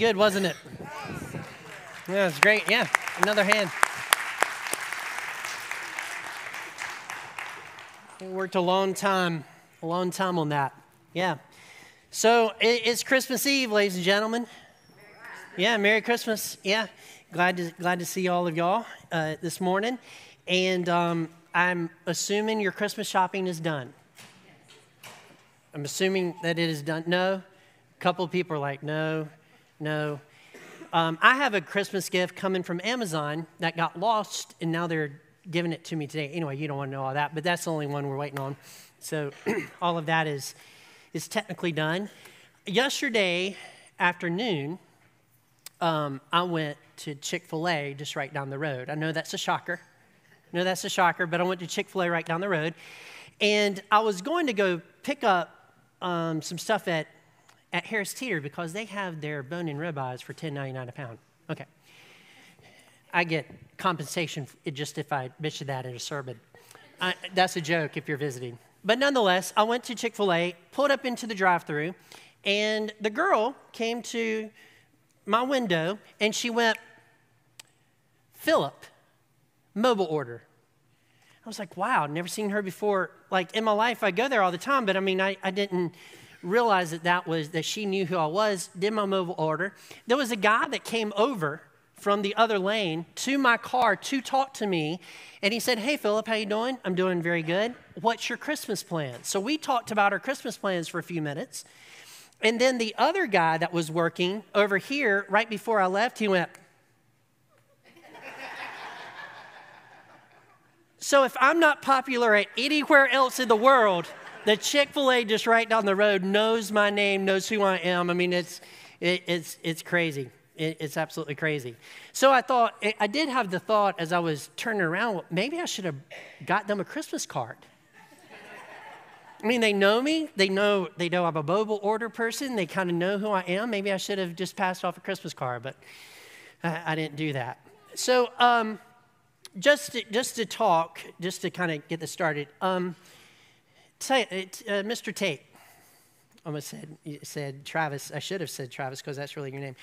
good, wasn't it? Yeah, it's great. Yeah, another hand. We worked a long time, a long time on that. Yeah. So it's Christmas Eve, ladies and gentlemen. Yeah, Merry Christmas. Yeah, glad to glad to see all of y'all uh, this morning, and um, I'm assuming your Christmas shopping is done. I'm assuming that it is done. No, a couple of people are like, no, no. Um, I have a Christmas gift coming from Amazon that got lost, and now they're giving it to me today. Anyway, you don't want to know all that, but that's the only one we're waiting on. So all of that is is technically done. Yesterday afternoon, um, I went to Chick fil A just right down the road. I know that's a shocker. I know that's a shocker, but I went to Chick fil A right down the road. And I was going to go pick up um, some stuff at, at Harris Teeter because they have their bone-in ribeyes for $10.99 a pound. Okay. I get compensation just if I mention that in a sermon. I, that's a joke if you're visiting. But nonetheless, I went to Chick fil A, pulled up into the drive through, and the girl came to my window and she went, Philip, mobile order. I was like, wow, never seen her before. Like in my life, I go there all the time, but I mean, I, I didn't realize that that was that she knew who I was. Did my mobile order. There was a guy that came over from the other lane to my car to talk to me, and he said, "Hey, Philip, how you doing? I'm doing very good. What's your Christmas plan?" So we talked about our Christmas plans for a few minutes. And then the other guy that was working over here, right before I left, he went, So if I'm not popular at anywhere else in the world, the Chick fil A just right down the road knows my name, knows who I am. I mean, it's, it, it's, it's crazy. It, it's absolutely crazy. So I thought, I did have the thought as I was turning around, maybe I should have got them a Christmas card. I mean, they know me. They know they know I'm a mobile order person. They kind of know who I am. Maybe I should have just passed off a Christmas card, but I, I didn't do that. So, um, just to, just to talk, just to kind of get this started. Um, uh, Mr. Tate, almost said said Travis. I should have said Travis because that's really your name.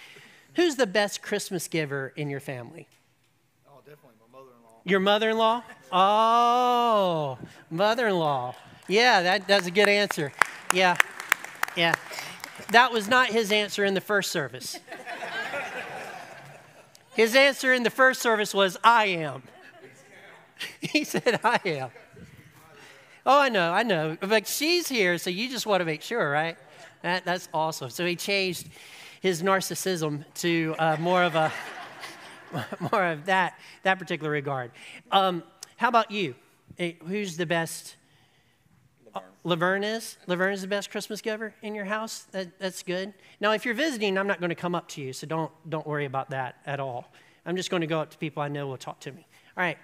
Who's the best Christmas giver in your family? Oh, definitely my mother-in-law. Your mother-in-law? Oh, mother-in-law. Yeah, that, that's a good answer. Yeah, yeah. That was not his answer in the first service. His answer in the first service was, I am. he said, I am. Oh, I know, I know. But she's here, so you just want to make sure, right? That, that's awesome. So he changed his narcissism to uh, more of a more of that that particular regard. Um, how about you? Who's the best? Laverne. Laverne is. Laverne is the best Christmas giver in your house. That, that's good. Now, if you're visiting, I'm not going to come up to you, so don't don't worry about that at all. I'm just going to go up to people I know will talk to me. All right.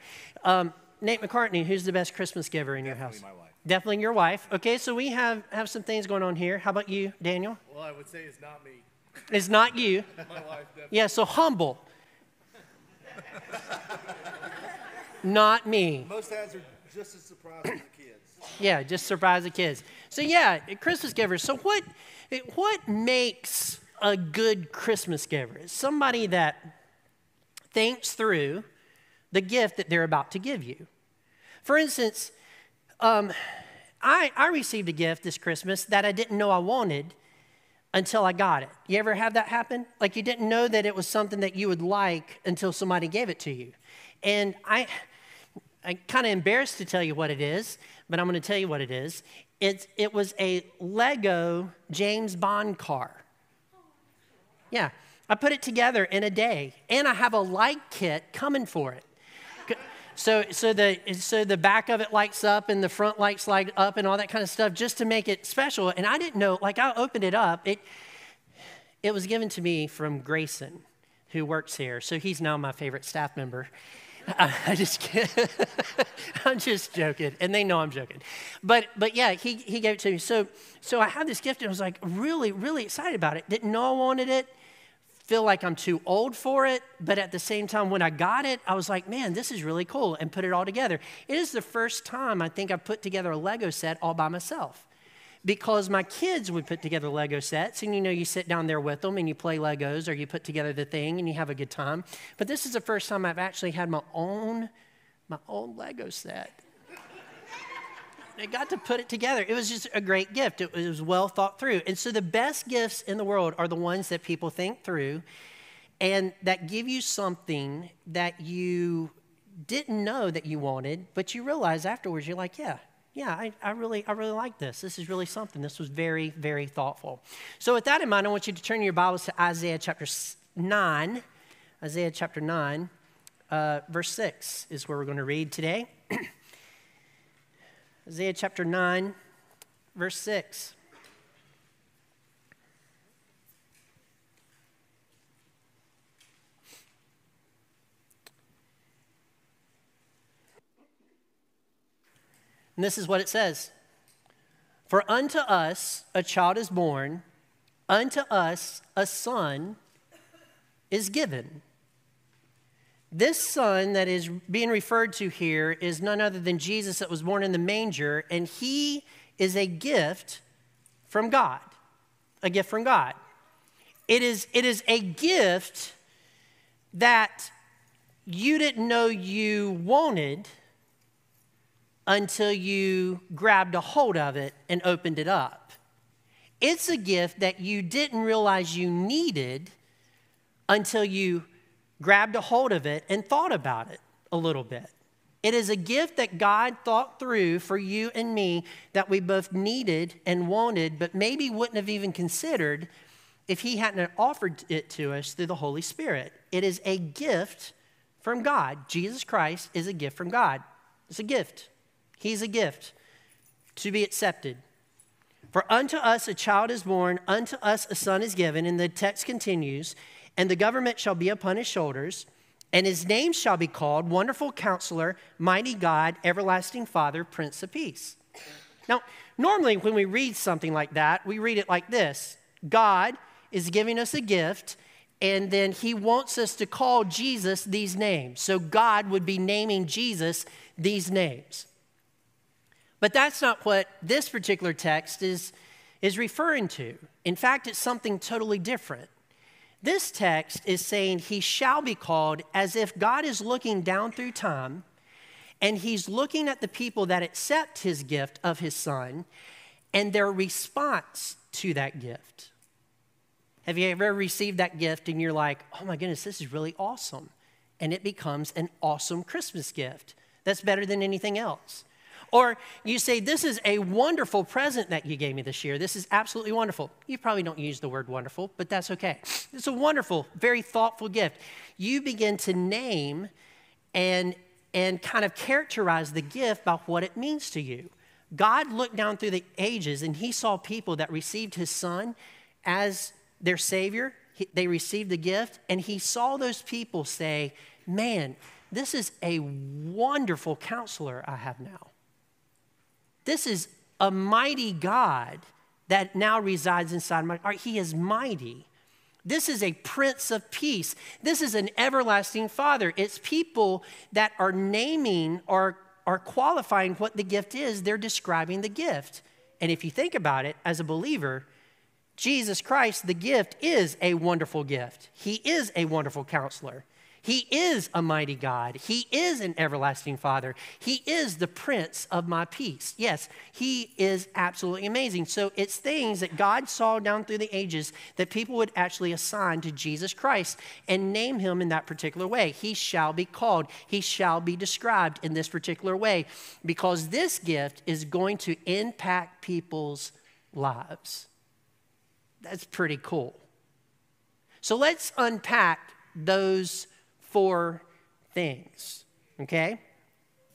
Um, Nate McCartney, who's the best Christmas giver in Definitely your house? my wife. Definitely your wife. Okay, so we have, have some things going on here. How about you, Daniel? Well, I would say it's not me. It's not you. My wife definitely. Yeah, so humble. not me. Most dads are just as surprised as the kids. Yeah, just surprise the kids. So yeah, Christmas givers. So what what makes a good Christmas giver? It's somebody that thinks through the gift that they're about to give you. For instance, um, I, I received a gift this Christmas that I didn't know I wanted until I got it. You ever have that happen? Like you didn't know that it was something that you would like until somebody gave it to you. And I, I'm kind of embarrassed to tell you what it is, but I'm going to tell you what it is. It's, it was a Lego James Bond car. Yeah, I put it together in a day, and I have a light kit coming for it. So, so, the, so the back of it lights up and the front lights light up and all that kind of stuff just to make it special. And I didn't know, like I opened it up, it, it was given to me from Grayson, who works here. So he's now my favorite staff member. I just I'm just joking, and they know I'm joking. But but yeah, he, he gave it to me. So so I had this gift, and I was like really really excited about it. Didn't know I wanted it feel like I'm too old for it, but at the same time, when I got it, I was like, man, this is really cool, and put it all together. It is the first time I think I've put together a Lego set all by myself because my kids would put together Lego sets, and you know, you sit down there with them and you play Legos or you put together the thing and you have a good time. But this is the first time I've actually had my own, my own Lego set. I got to put it together. It was just a great gift. It was well thought through. And so the best gifts in the world are the ones that people think through and that give you something that you didn't know that you wanted, but you realize afterwards, you're like, yeah, yeah, I, I, really, I really like this. This is really something. This was very, very thoughtful. So, with that in mind, I want you to turn your Bibles to Isaiah chapter 9. Isaiah chapter 9, uh, verse 6 is where we're going to read today. Isaiah chapter 9, verse 6. And this is what it says For unto us a child is born, unto us a son is given. This son that is being referred to here is none other than Jesus that was born in the manger, and he is a gift from God. A gift from God. It is, it is a gift that you didn't know you wanted until you grabbed a hold of it and opened it up. It's a gift that you didn't realize you needed until you grabbed a hold of it and thought about it a little bit. It is a gift that God thought through for you and me that we both needed and wanted, but maybe wouldn't have even considered if He hadn't offered it to us through the Holy Spirit. It is a gift from God. Jesus Christ is a gift from God. It's a gift. He's a gift to be accepted. For unto us a child is born, unto us a son is given. And the text continues, and the government shall be upon his shoulders, and his name shall be called Wonderful Counselor, Mighty God, Everlasting Father, Prince of Peace. Now, normally when we read something like that, we read it like this God is giving us a gift, and then he wants us to call Jesus these names. So God would be naming Jesus these names. But that's not what this particular text is, is referring to. In fact, it's something totally different. This text is saying he shall be called as if God is looking down through time and he's looking at the people that accept his gift of his son and their response to that gift. Have you ever received that gift and you're like, oh my goodness, this is really awesome? And it becomes an awesome Christmas gift that's better than anything else. Or you say, This is a wonderful present that you gave me this year. This is absolutely wonderful. You probably don't use the word wonderful, but that's okay. It's a wonderful, very thoughtful gift. You begin to name and, and kind of characterize the gift by what it means to you. God looked down through the ages and he saw people that received his son as their savior. He, they received the gift, and he saw those people say, Man, this is a wonderful counselor I have now. This is a mighty God that now resides inside my heart. He is mighty. This is a prince of peace. This is an everlasting father. It's people that are naming or are qualifying what the gift is, they're describing the gift. And if you think about it, as a believer, Jesus Christ, the gift, is a wonderful gift. He is a wonderful counselor. He is a mighty God. He is an everlasting Father. He is the Prince of my peace. Yes, He is absolutely amazing. So it's things that God saw down through the ages that people would actually assign to Jesus Christ and name Him in that particular way. He shall be called, He shall be described in this particular way because this gift is going to impact people's lives. That's pretty cool. So let's unpack those four things, okay?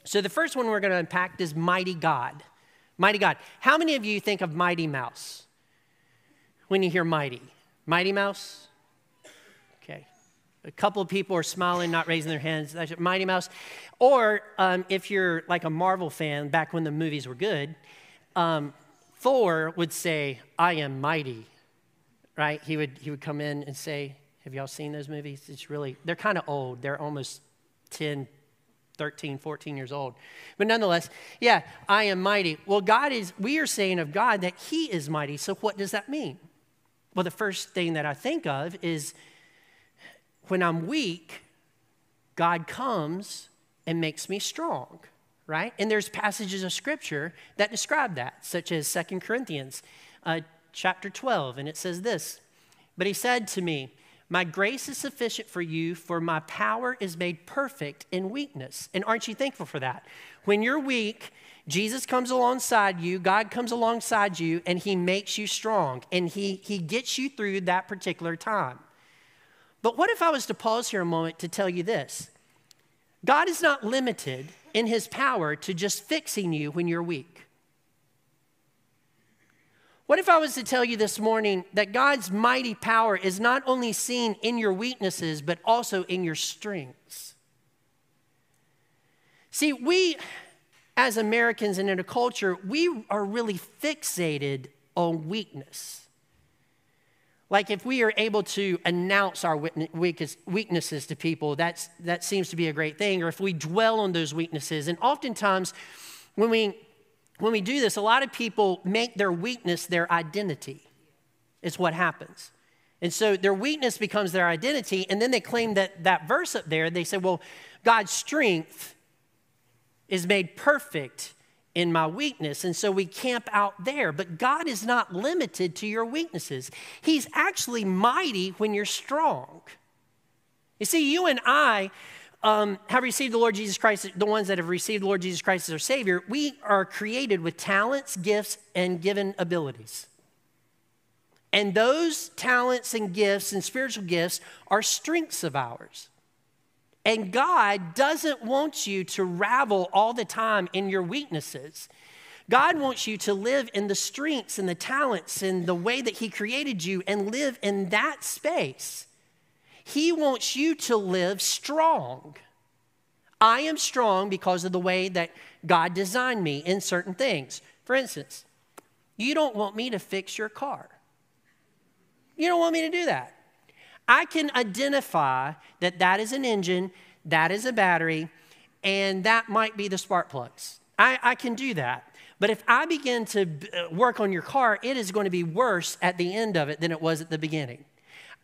So the first one we're going to unpack is mighty God. Mighty God. How many of you think of Mighty Mouse when you hear mighty? Mighty Mouse? Okay. A couple of people are smiling, not raising their hands. Mighty Mouse. Or um, if you're like a Marvel fan, back when the movies were good, um, Thor would say, I am mighty, right? He would, he would come in and say, have y'all seen those movies? It's really, they're kind of old. They're almost 10, 13, 14 years old. But nonetheless, yeah, I am mighty. Well, God is, we are saying of God that He is mighty. So what does that mean? Well, the first thing that I think of is when I'm weak, God comes and makes me strong, right? And there's passages of scripture that describe that, such as Second Corinthians uh, chapter 12, and it says this But he said to me, My grace is sufficient for you, for my power is made perfect in weakness. And aren't you thankful for that? When you're weak, Jesus comes alongside you, God comes alongside you, and he makes you strong, and he, he gets you through that particular time. But what if I was to pause here a moment to tell you this? God is not limited in his power to just fixing you when you're weak. What if I was to tell you this morning that God's mighty power is not only seen in your weaknesses, but also in your strengths? See, we as Americans and in a culture, we are really fixated on weakness. Like if we are able to announce our weaknesses to people, that's, that seems to be a great thing. Or if we dwell on those weaknesses. And oftentimes, when we, when we do this, a lot of people make their weakness their identity, is what happens. And so their weakness becomes their identity. And then they claim that that verse up there, they say, well, God's strength is made perfect in my weakness. And so we camp out there. But God is not limited to your weaknesses, He's actually mighty when you're strong. You see, you and I um, have received the Lord Jesus Christ, the ones that have received the Lord Jesus Christ as our Savior, we are created with talents, gifts, and given abilities. And those talents and gifts and spiritual gifts are strengths of ours. And God doesn't want you to ravel all the time in your weaknesses. God wants you to live in the strengths and the talents and the way that He created you and live in that space. He wants you to live strong. I am strong because of the way that God designed me in certain things. For instance, you don't want me to fix your car. You don't want me to do that. I can identify that that is an engine, that is a battery, and that might be the spark plugs. I, I can do that. But if I begin to work on your car, it is going to be worse at the end of it than it was at the beginning.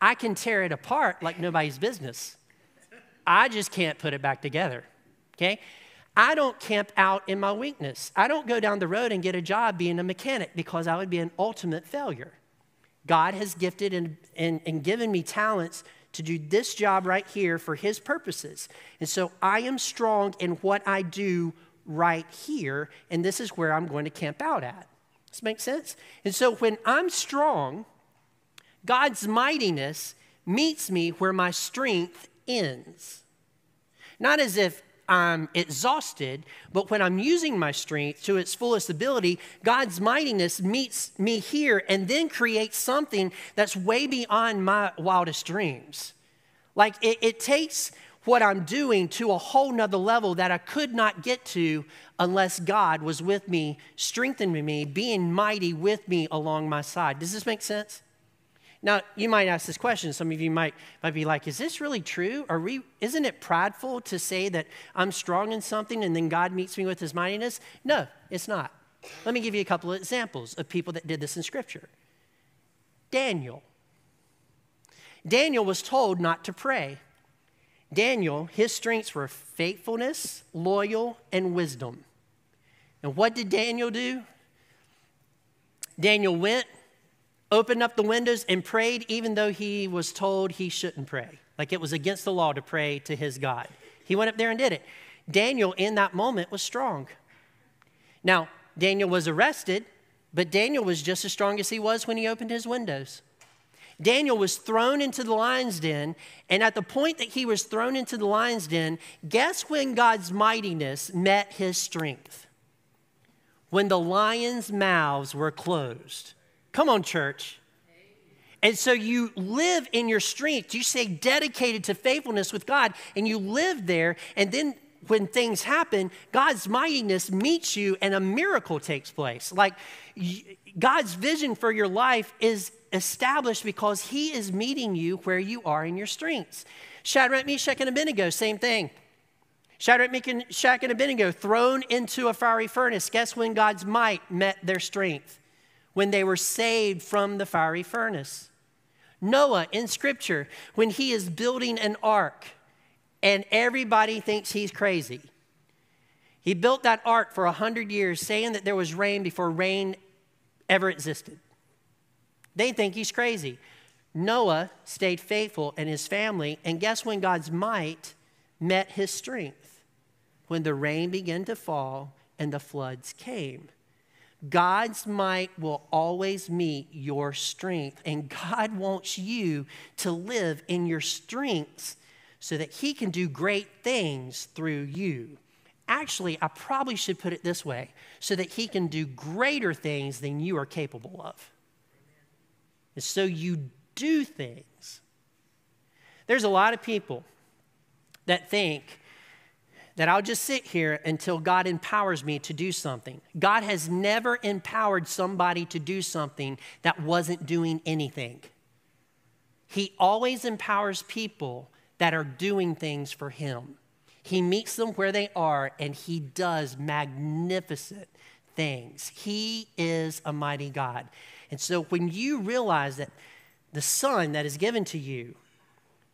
I can tear it apart like nobody's business. I just can't put it back together. Okay? I don't camp out in my weakness. I don't go down the road and get a job being a mechanic because I would be an ultimate failure. God has gifted and, and, and given me talents to do this job right here for His purposes. And so I am strong in what I do right here, and this is where I'm going to camp out at. This makes sense? And so when I'm strong, God's mightiness meets me where my strength ends. Not as if I'm exhausted, but when I'm using my strength to its fullest ability, God's mightiness meets me here and then creates something that's way beyond my wildest dreams. Like it, it takes what I'm doing to a whole nother level that I could not get to unless God was with me, strengthening me, being mighty with me along my side. Does this make sense? Now, you might ask this question. Some of you might, might be like, is this really true? Are we, isn't it prideful to say that I'm strong in something and then God meets me with his mightiness? No, it's not. Let me give you a couple of examples of people that did this in Scripture. Daniel. Daniel was told not to pray. Daniel, his strengths were faithfulness, loyal, and wisdom. And what did Daniel do? Daniel went, opened up the windows and prayed, even though he was told he shouldn't pray. Like it was against the law to pray to his God. He went up there and did it. Daniel, in that moment, was strong. Now, Daniel was arrested, but Daniel was just as strong as he was when he opened his windows. Daniel was thrown into the lion's den, and at the point that he was thrown into the lion's den, guess when God's mightiness met his strength? When the lions' mouths were closed. Come on, church. And so you live in your strength. You stay dedicated to faithfulness with God, and you live there. And then when things happen, God's mightiness meets you, and a miracle takes place. Like God's vision for your life is established because He is meeting you where you are in your strengths. Shadrach, Meshach, and Abednego, same thing. Shadrach, Meshach, and Abednego thrown into a fiery furnace. Guess when God's might met their strength? When they were saved from the fiery furnace. Noah in Scripture, when he is building an ark and everybody thinks he's crazy. He built that ark for 100 years, saying that there was rain before rain ever existed. They think he's crazy. Noah stayed faithful and his family, and guess when God's might met his strength? When the rain began to fall and the floods came. God's might will always meet your strength, and God wants you to live in your strengths so that He can do great things through you. Actually, I probably should put it this way so that He can do greater things than you are capable of. And so you do things. There's a lot of people that think that I'll just sit here until God empowers me to do something. God has never empowered somebody to do something that wasn't doing anything. He always empowers people that are doing things for Him. He meets them where they are and He does magnificent things. He is a mighty God. And so when you realize that the Son that is given to you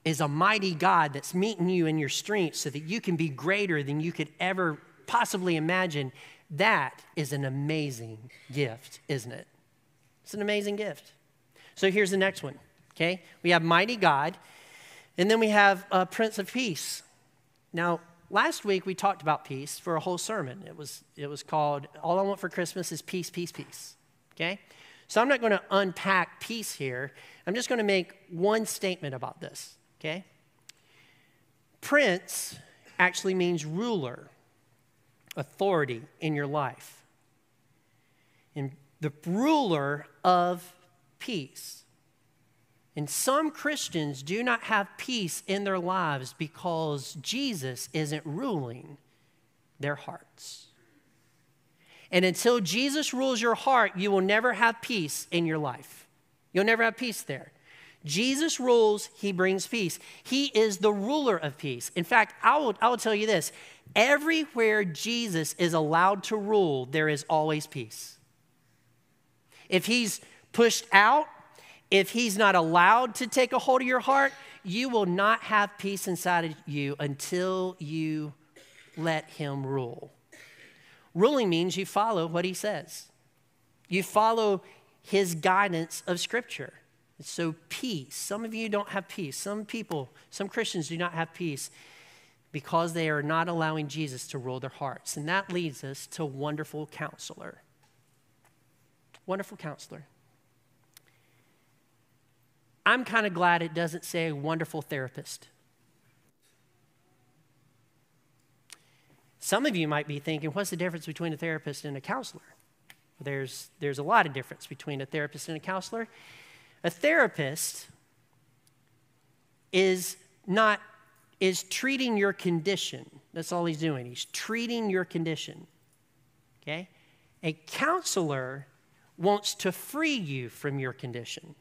is a mighty God that's meeting you in your strength so that you can be greater than you could ever possibly imagine. That is an amazing gift, isn't it? It's an amazing gift. So here's the next one, okay? We have mighty God, and then we have a Prince of Peace. Now, last week we talked about peace for a whole sermon. It was, it was called All I Want for Christmas is Peace, Peace, Peace, okay? So I'm not going to unpack peace here. I'm just going to make one statement about this okay? Prince actually means ruler, authority in your life. And the ruler of peace. And some Christians do not have peace in their lives because Jesus isn't ruling their hearts. And until Jesus rules your heart, you will never have peace in your life. You'll never have peace there. Jesus rules, he brings peace. He is the ruler of peace. In fact, I will, I will tell you this everywhere Jesus is allowed to rule, there is always peace. If he's pushed out, if he's not allowed to take a hold of your heart, you will not have peace inside of you until you let him rule. Ruling means you follow what he says, you follow his guidance of Scripture. So, peace. Some of you don't have peace. Some people, some Christians do not have peace because they are not allowing Jesus to rule their hearts. And that leads us to wonderful counselor. Wonderful counselor. I'm kind of glad it doesn't say wonderful therapist. Some of you might be thinking, what's the difference between a therapist and a counselor? There's, there's a lot of difference between a therapist and a counselor. A therapist is not is treating your condition. That's all he's doing. He's treating your condition. Okay? A counselor wants to free you from your condition.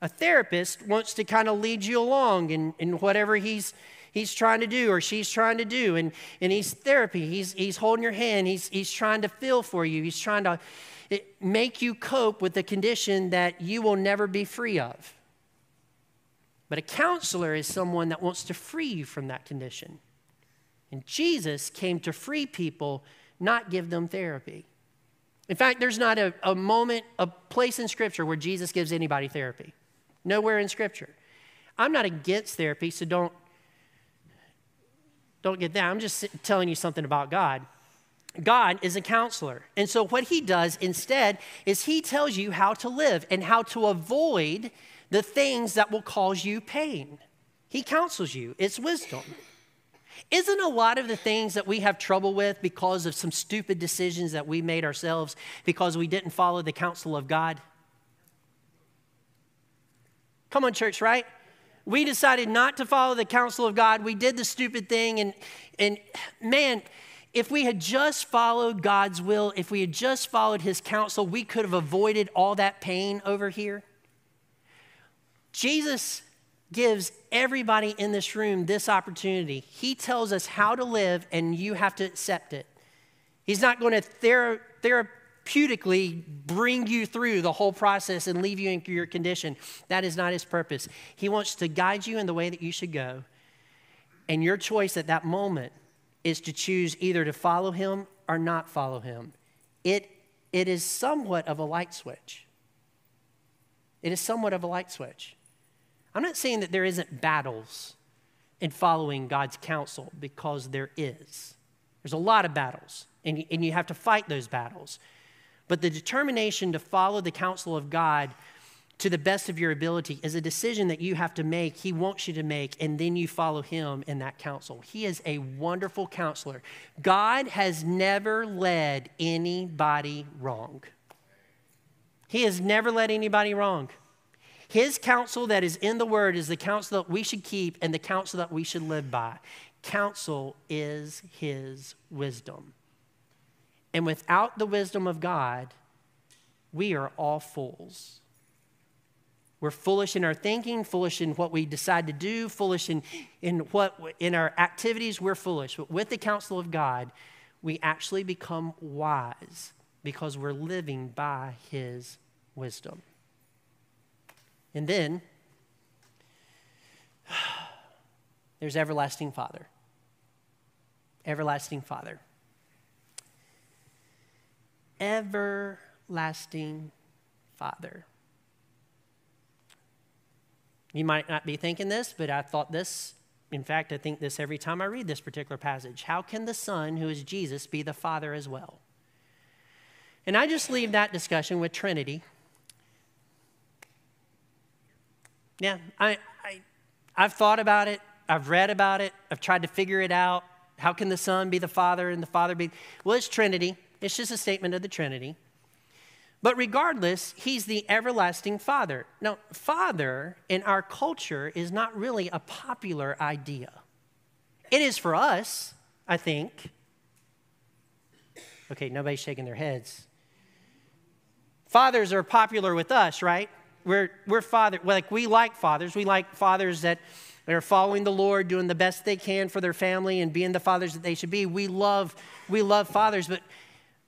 A therapist wants to kind of lead you along in, in whatever he's, he's trying to do or she's trying to do. And, and he's therapy. He's, he's holding your hand. He's, he's trying to feel for you. He's trying to make you cope with the condition that you will never be free of. But a counselor is someone that wants to free you from that condition. And Jesus came to free people, not give them therapy. In fact, there's not a, a moment, a place in Scripture where Jesus gives anybody therapy. Nowhere in Scripture. I'm not against therapy, so don't, don't get that. I'm just telling you something about God. God is a counselor. And so, what he does instead is he tells you how to live and how to avoid the things that will cause you pain. He counsels you, it's wisdom. Isn't a lot of the things that we have trouble with because of some stupid decisions that we made ourselves because we didn't follow the counsel of God? Come on, church, right? We decided not to follow the counsel of God. We did the stupid thing, and, and man, if we had just followed God's will, if we had just followed his counsel, we could have avoided all that pain over here. Jesus gives everybody in this room this opportunity. He tells us how to live, and you have to accept it. He's not going to thera- therapeutically bring you through the whole process and leave you in your condition. That is not his purpose. He wants to guide you in the way that you should go. And your choice at that moment is to choose either to follow him or not follow him. It, it is somewhat of a light switch. It is somewhat of a light switch. I'm not saying that there isn't battles in following God's counsel because there is. There's a lot of battles, and, and you have to fight those battles. But the determination to follow the counsel of God to the best of your ability is a decision that you have to make. He wants you to make, and then you follow Him in that counsel. He is a wonderful counselor. God has never led anybody wrong. He has never led anybody wrong. His counsel that is in the Word is the counsel that we should keep and the counsel that we should live by. Counsel is His wisdom. And without the wisdom of God, we are all fools. We're foolish in our thinking, foolish in what we decide to do, foolish in, in what in our activities, we're foolish. But with the counsel of God, we actually become wise because we're living by his wisdom. And then there's everlasting Father. Everlasting Father everlasting Father. You might not be thinking this, but I thought this. In fact, I think this every time I read this particular passage. How can the Son, who is Jesus, be the Father as well? And I just leave that discussion with Trinity. Yeah, I, I, I've thought about it. I've read about it. I've tried to figure it out. How can the Son be the Father and the Father be? Well, it's Trinity. It's just a statement of the Trinity. But regardless, he's the everlasting Father. Now, Father in our culture is not really a popular idea. It is for us, I think. Okay, nobody's shaking their heads. Fathers are popular with us, right? We're, we're father, like we like fathers. We like fathers that are following the Lord, doing the best they can for their family and being the fathers that they should be. We love, we love fathers, but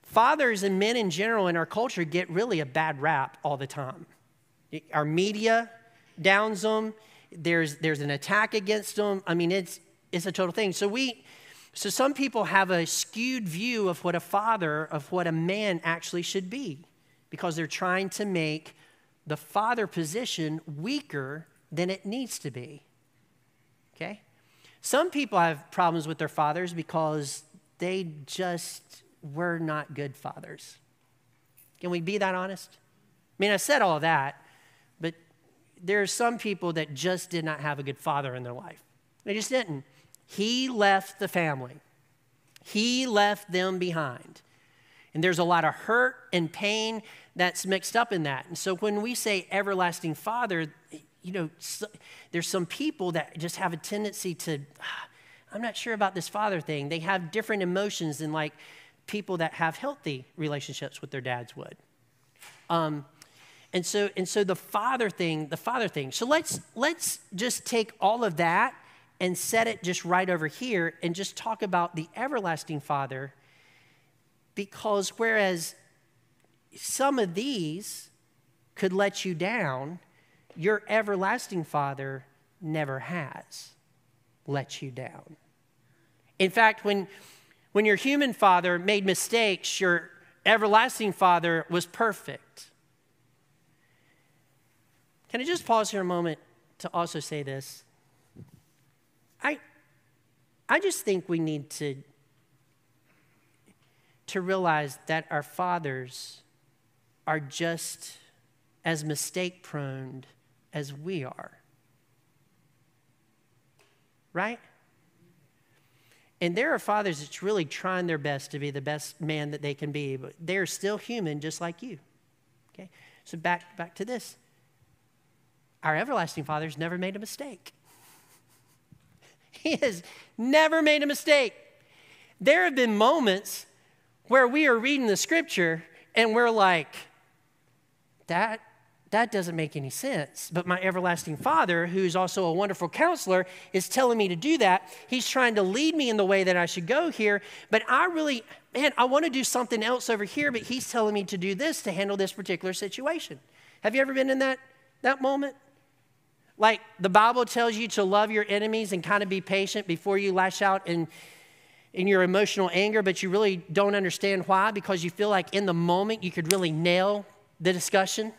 fathers and men in general in our culture get really a bad rap all the time. Our media downs them. There's, there's an attack against them. I mean, it's, it's a total thing. So we, so some people have a skewed view of what a father, of what a man actually should be, because they're trying to make the father position weaker than it needs to be. Okay? Some people have problems with their fathers because they just we're not good fathers. Can we be that honest? I mean, I said all that, but there are some people that just did not have a good father in their life. They just didn't. He left the family, he left them behind. And there's a lot of hurt and pain that's mixed up in that. And so when we say everlasting father, you know, there's some people that just have a tendency to, ah, I'm not sure about this father thing. They have different emotions and like, people that have healthy relationships with their dads would. Um, and so, and so the father thing, the father thing. So let's let's just take all of that and set it just right over here and just talk about the everlasting father. Because whereas some of these could let you down, your everlasting father never has let you down. In fact, when when your human father made mistakes, your everlasting father was perfect. Can I just pause here a moment to also say this? I, I just think we need to, to realize that our fathers are just as mistake prone as we are. Right? And there are fathers that's really trying their best to be the best man that they can be, but they're still human just like you. Okay? So back, back to this. Our everlasting father's never made a mistake. He has never made a mistake. There have been moments where we are reading the scripture and we're like, that that doesn't make any sense. But my everlasting Father, who's also a wonderful counselor, is telling me to do that. He's trying to lead me in the way that I should go here. But I really, man, I want to do something else over here, but He's telling me to do this to handle this particular situation. Have you ever been in that, that moment? Like the Bible tells you to love your enemies and kind of be patient before you lash out in, in your emotional anger, but you really don't understand why because you feel like in the moment you could really nail the discussion.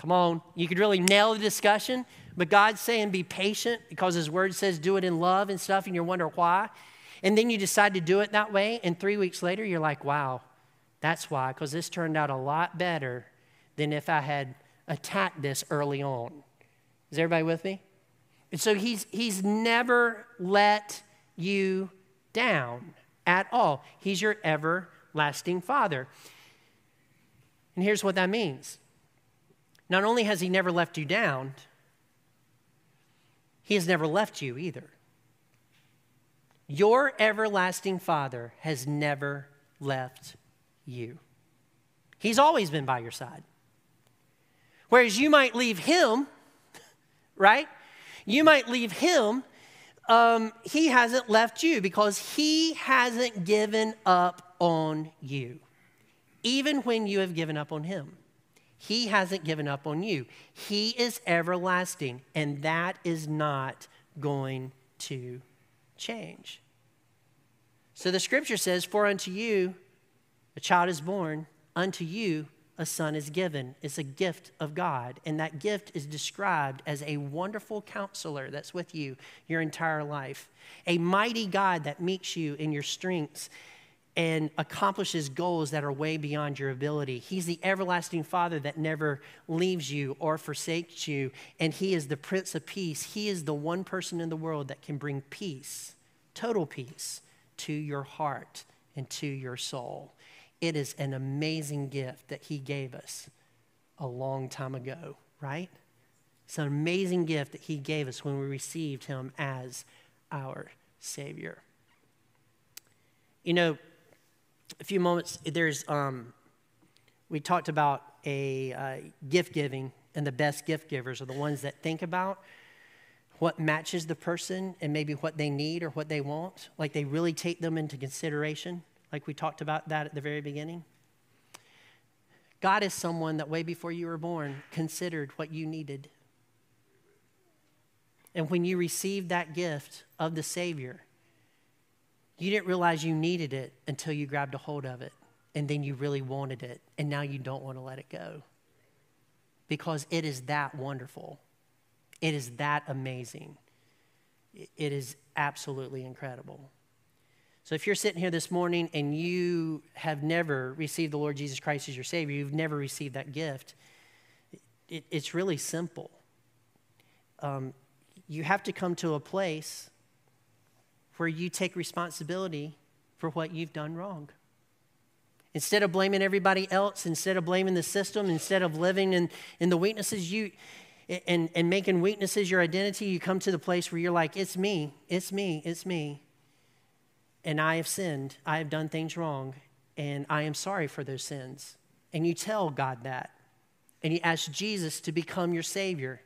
Come on, you could really nail the discussion, but God's saying be patient because His Word says do it in love and stuff, and you wonder why. And then you decide to do it that way, and three weeks later, you're like, wow, that's why, because this turned out a lot better than if I had attacked this early on. Is everybody with me? And so he's, he's never let you down at all. He's your everlasting Father. And here's what that means not only has He never left you down, He has never left you either. Your everlasting Father has never left you. He's always been by your side. Whereas you might leave Him, right? You might leave Him. Um, he hasn't left you because He hasn't given up on you, even when you have given up on Him. He hasn't given up on you. He is everlasting, and that is not going to change. So the scripture says, For unto you a child is born, unto you a son is given. It's a gift of God. And that gift is described as a wonderful counselor that's with you your entire life, a mighty God that meets you in your strengths and accomplishes goals that are way beyond your ability. He's the everlasting Father that never leaves you or forsakes you, and He is the Prince of Peace. He is the one person in the world that can bring peace, total peace, to your heart and to your soul. It is an amazing gift that He gave us a long time ago, right? It's an amazing gift that He gave us when we received Him as our Savior. You know, a few moments, there's, um, we talked about a uh, gift giving, and the best gift givers are the ones that think about what matches the person and maybe what they need or what they want. Like they really take them into consideration, like we talked about that at the very beginning. God is someone that way before you were born considered what you needed. And when you received that gift of the Savior, you didn't realize you needed it until you grabbed a hold of it. And then you really wanted it. And now you don't want to let it go. Because it is that wonderful. It is that amazing. It is absolutely incredible. So if you're sitting here this morning and you have never received the Lord Jesus Christ as your Savior, you've never received that gift, it, it's really simple. Um, you have to come to a place where you take responsibility for what you've done wrong. Instead of blaming everybody else, instead of blaming the system, instead of living in, in the weaknesses you and, and making weaknesses your identity, you come to the place where you're like, it's me, it's me, it's me. And I have sinned. I have done things wrong, and I am sorry for those sins. And you tell God that. And you ask Jesus to become your Savior.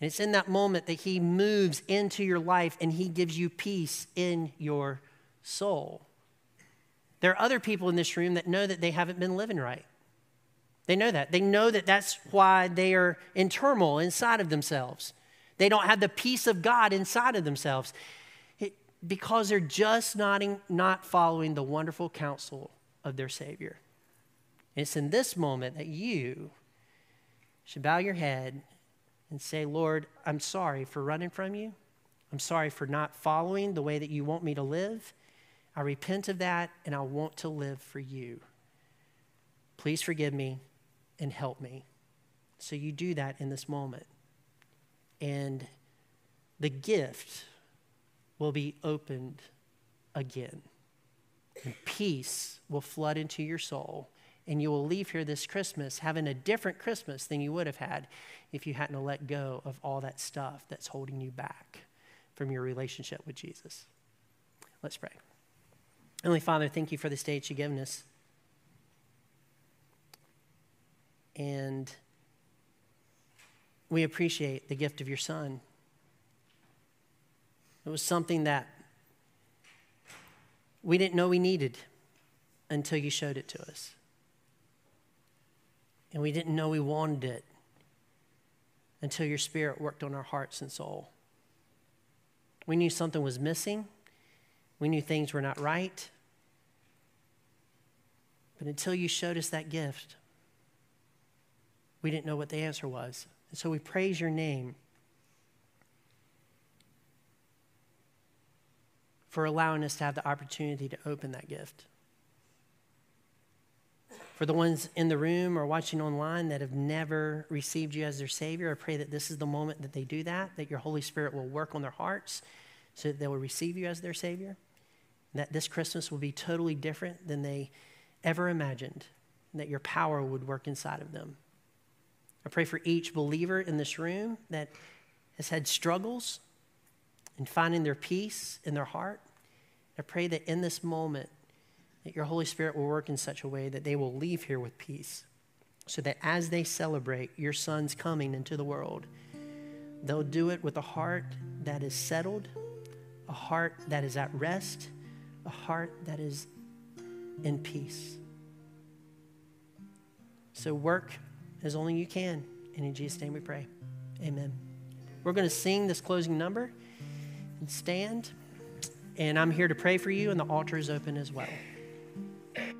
And it's in that moment that He moves into your life and He gives you peace in your soul. There are other people in this room that know that they haven't been living right. They know that. They know that that's why they are in turmoil inside of themselves. They don't have the peace of God inside of themselves it, because they're just not, in, not following the wonderful counsel of their Savior. And it's in this moment that you should bow your head and say, Lord, I'm sorry for running from you. I'm sorry for not following the way that you want me to live. I repent of that and I want to live for you. Please forgive me and help me. So you do that in this moment. And the gift will be opened again. And peace will flood into your soul. And you will leave here this Christmas having a different Christmas than you would have had if you hadn't let go of all that stuff that's holding you back from your relationship with Jesus. Let's pray. Heavenly Father, thank you for this day that you've given us. And we appreciate the gift of your son. It was something that we didn't know we needed until you showed it to us. And we didn't know we wanted it until your spirit worked on our hearts and soul. We knew something was missing, we knew things were not right. But until you showed us that gift, we didn't know what the answer was. And so we praise your name for allowing us to have the opportunity to open that gift. For the ones in the room or watching online that have never received you as their Savior, I pray that this is the moment that they do that, that your Holy Spirit will work on their hearts so that they will receive you as their Savior. That this Christmas will be totally different than they ever imagined, that your power would work inside of them. I pray for each believer in this room that has had struggles in finding their peace in their heart. I pray that in this moment, that your Holy Spirit will work in such a way that they will leave here with peace. So that as they celebrate your son's coming into the world, they'll do it with a heart that is settled, a heart that is at rest, a heart that is in peace. So work as only you can. And in Jesus' name we pray. Amen. We're going to sing this closing number and stand. And I'm here to pray for you, and the altar is open as well.